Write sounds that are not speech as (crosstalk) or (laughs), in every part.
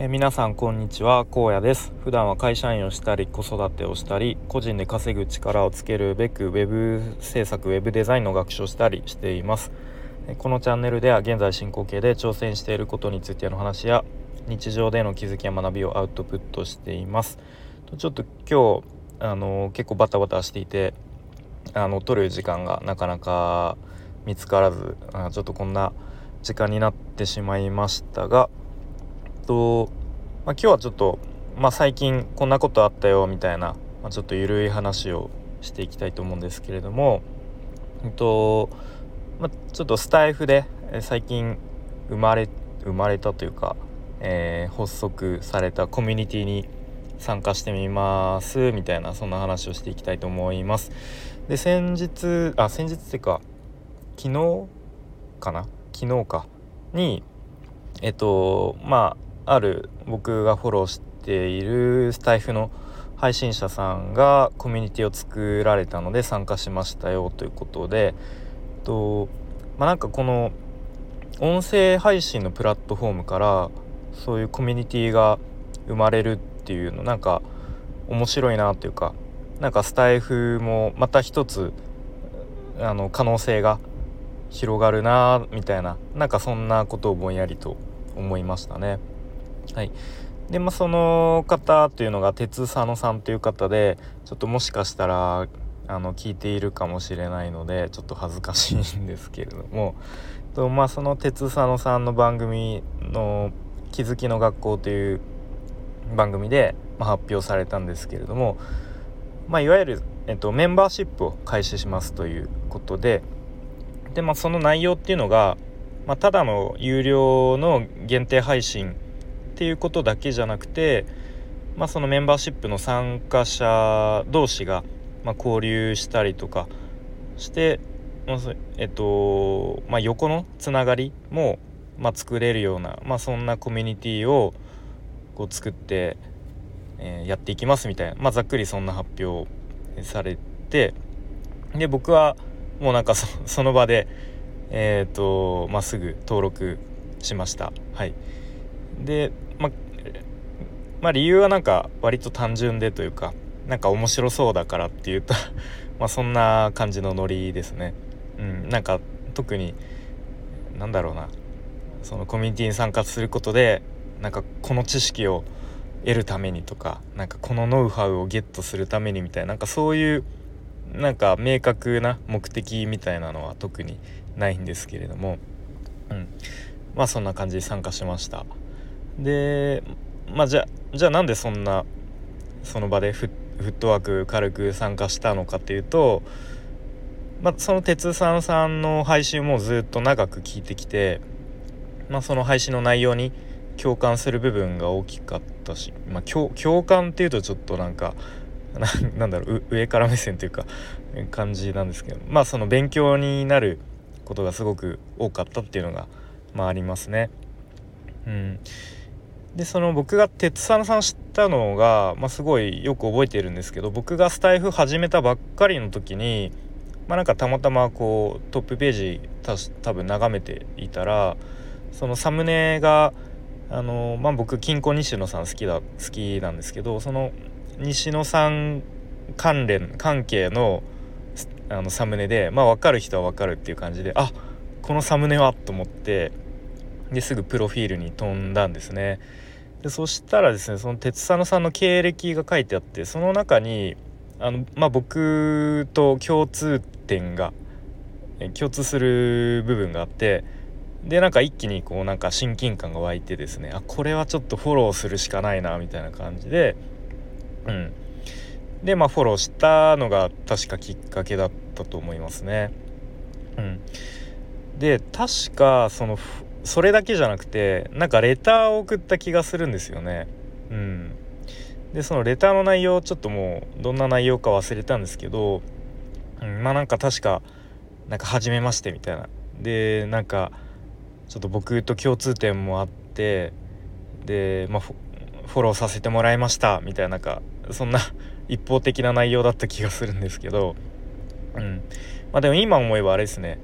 え、皆さんこんにちは荒野です。普段は会社員をしたり子育てをしたり個人で稼ぐ力をつけるべくウェブ制作ウェブデザインの学習をしたりしています。このチャンネルでは現在進行形で挑戦していることについての話や日常での気づきや学びをアウトプットしています。ちょっと今日あの結構バタバタしていてあの撮る時間がなかなか見つからずあちょっとこんな時間になってしまいましたがと、まあ、今日はちょっと、まあ、最近こんなことあったよみたいな、まあ、ちょっと緩い話をしていきたいと思うんですけれども、えっとまあ、ちょっとスタイフで最近生まれ生まれたというか、えー、発足されたコミュニティに参加してみますみたいなそんな話をしていきたいと思います。で先日あ先日っていうか昨日かな？昨日か？にえっとまあある僕がフォローしているスタイフの配信者さんがコミュニティを作られたので参加しましたよということで、えっとまあ、なんかこの音声配信のプラットフォームからそういうコミュニティが生まれるっていうのなんか面白いなというかなんかスタイフもまた一つあの可能性が広がるなみたいななんかそんなことをぼんやりと思いましたね。はい。でまあその方というのが鉄佐野さんという方でちょっともしかしたらあの聞いているかもしれないのでちょっと恥ずかしいんですけれども。とまあその鉄佐野さんの番組の「気づきの学校」という番組で、まあ、発表されたんですけれども、まあ、いわゆる、えっと、メンバーシップを開始しますということでで、まあ、その内容っていうのが、まあ、ただの有料の限定配信っていうことだけじゃなくて、まあ、そのメンバーシップの参加者同士が、まあ、交流したりとかして、まえっとまあ、横のつながりも、まあ、作れるような、まあ、そんなコミュニティをこう作って、え、やっていきますみたいな、まあ、ざっくりそんな発表されてで僕はもうなんかその場でえっ、とまあ、すぐ登録しました。はい。でままあ理由はなんか割と単純でというかなんか面白そうだからっていうと (laughs) まあそんな感じのノリですね。うんなんか特になんだろうなそのコミュニティに参加することでなんかこの知識を得るためにとかなんかこのノウハウをゲットするためにみたいななんかそういうなんか明確な目的みたいなのは特にないんですけれども、うん、まあそんな感じで参加しました。でまあじゃじゃあなんでそんなその場でフットワーク軽く参加したのかっていうと、まあ、その鉄さんさんの配信もずっと長く聞いてきて、まあ、その配信の内容に共感する部分が大きかったし、まあ、共感っていうとちょっとなんか (laughs) なんだろう上から目線というか感じなんですけどまあその勉強になることがすごく多かったっていうのが、まあ、ありますね。うん、でその僕が鉄佐野さん知ったのが、まあ、すごいよく覚えているんですけど僕がスタイフ始めたばっかりの時に、まあ、なんかたまたまこうトップページ多分眺めていたらそのサムネがあのまあ僕金庫西野さん好きだ好きなんですけどその西野さん関連関係のあのサムネでまあ分かる人は分かるっていう感じであこのサムネはと思ってですぐプロフィールに飛んだんですね。でそしたらですねその鉄佐野さんの経歴が書いてあってその中にあの、まあ、僕と共通点が共通する部分があってでなんか一気にこうなんか親近感が湧いてですねあこれはちょっとフォローするしかないなみたいな感じでうん。でまあフォローしたのが確かきっかけだったと思いますね。うん。で確かそのそれだけじゃなくてなんかレターを送った気がするんですよね。うん。でそのレターの内容ちょっともうどんな内容か忘れたんですけど、うん、まあなんか確かなんか初めましてみたいな。でなんかちょっと僕と共通点もあってでまあフォローさせてもらいましたみたいななんかそんな (laughs) 一方的な内容だった気がするんですけどうん。まあでも今思えばあれですね。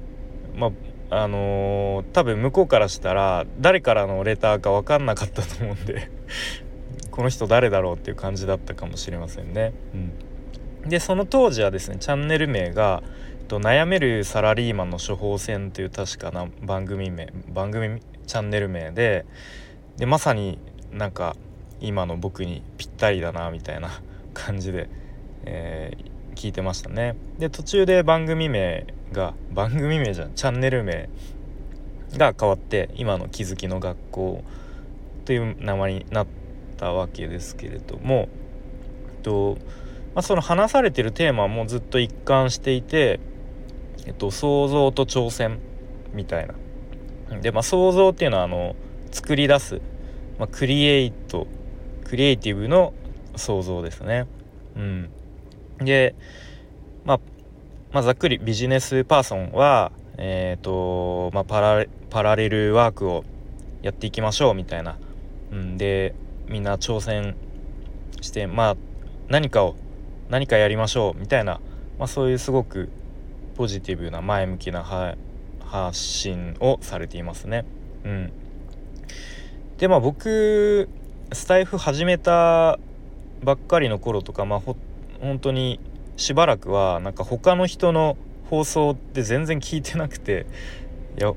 まああのー、多分向こうからしたら誰からのレターか分かんなかったと思うんで (laughs) この人誰だろうっていう感じだったかもしれませんね。うん、でその当時はですねチャンネル名が「と悩めるサラリーマンの処方箋」という確かな番組名番組チャンネル名ででまさになんか今の僕にぴったりだなみたいな (laughs) 感じで、えー、聞いてましたね。で途中で番組名が番組名じゃんチャンネル名が変わって今の気づきの学校という名前になったわけですけれどもと、まあ、その話されてるテーマもずっと一貫していて、えっと、想像と挑戦みたいな。でまあ想像っていうのはあの作り出す、まあ、クリエイトクリエイティブの想像ですね。うん、で、まあ、まあ、ざっくりビジネスパーソンは、えーとまあ、パラパラレルワークをやっていきましょうみたいな、うん、でみんな挑戦してまあ何かを何かやりましょうみたいな、まあ、そういうすごくポジティブな前向きな発信をされていますね。うん、でまあ僕スタイフ始めたばっかりの頃とかまあほ本当にしばらくはなんか他の人の放送って全然聞いてなくていや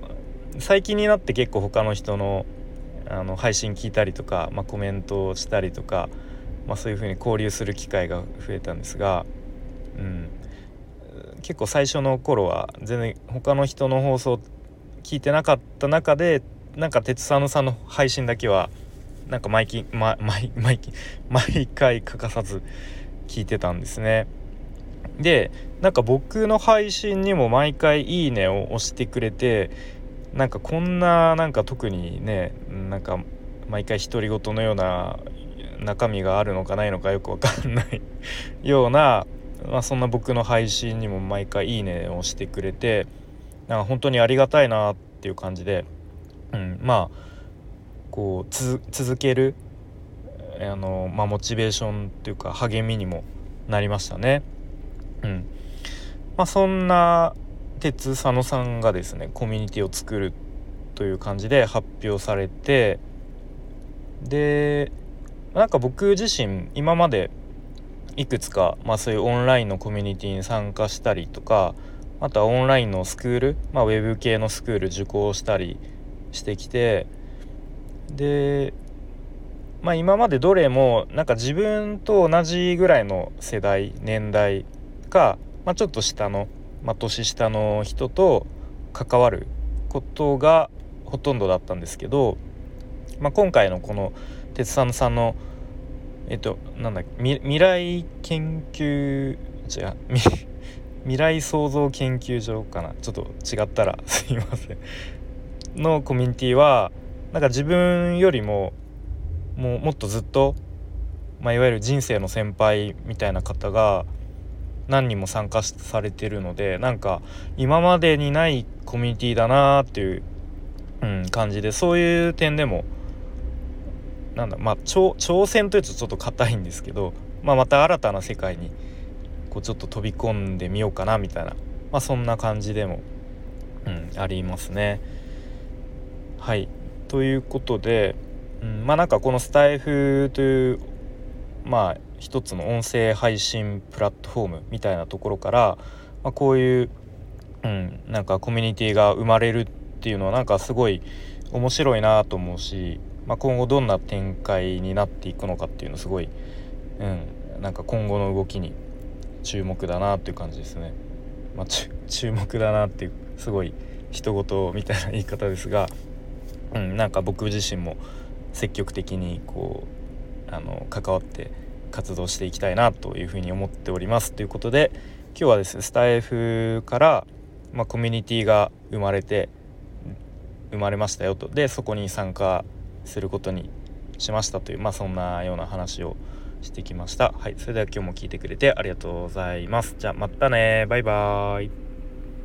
最近になって結構他の人のあの配信聞いたりとか、まあ、コメントをしたりとか、まあ、そういう風に交流する機会が増えたんですが、うん、結構最初の頃は全然他の人の放送聞いてなかった中でなんか鉄佐野さんの配信だけはなんか毎毎毎毎回欠かさず聞いてたんですね。でなんか僕の配信にも毎回「いいね」を押してくれてなんかこんななんか特にねなんか毎回独り言のような中身があるのかないのかよくわかんない (laughs) ような、まあ、そんな僕の配信にも毎回「いいね」を押してくれてなんか本当にありがたいなっていう感じで、うん、まあこう続けるあの、まあ、モチベーションっていうか励みにもなりましたね。うん。まあ、そんな鉄佐野さんがですねコミュニティを作るという感じで発表されてでなんか僕自身今までいくつか、まあ、そういうオンラインのコミュニティに参加したりとかあとはオンラインのスクール、まあ、ウェブ系のスクール受講したりしてきてでまあ今までどれもなんか自分と同じぐらいの世代年代か、まあ、ちょっと下の、まあ、年下の人と関わることがほとんどだったんですけど、まあ、今回のこの鉄さんさんのえっとなんだ未来研究違う未来創造研究所かな？ちょっと違ったら (laughs) すいません。のコミュニティはなんか自分よりももうもっとずっと、まあ、いわゆる人生の先輩みたいな方が何人も参加されてるのでなんか今までにないコミュニティだなっていう、うん、感じでそういう点でもなんだまあ挑戦というとちょっと硬いんですけど、まあ、また新たな世界にこうちょっと飛び込んでみようかなみたいな、まあ、そんな感じでも、うん、ありますね。はいということで、うん、まあなんかこのスタイフというまあ一つの音声配信プラットフォームみたいなところから、まあ、こういう、うん、なんかコミュニティが生まれるっていうのはなんかすごい面白いなと思うし、まあ、今後どんな展開になっていくのかっていうのすごい、うん、なんか今後の動きに注目だなっていう感じですね。まあ、(laughs) 注目だなっていうすごい人事みたいな言い方ですが、うん、なんか僕自身も積極的にこうあの関わって活動していきたいなというふうに思っておりますということで今日はですねスタイフから、まあ、コミュニティが生まれて生まれましたよとでそこに参加することにしましたという、まあ、そんなような話をしてきました。はい、それでは今日も聞いてくれてありがとうございます。じゃあまたねバイバーイ。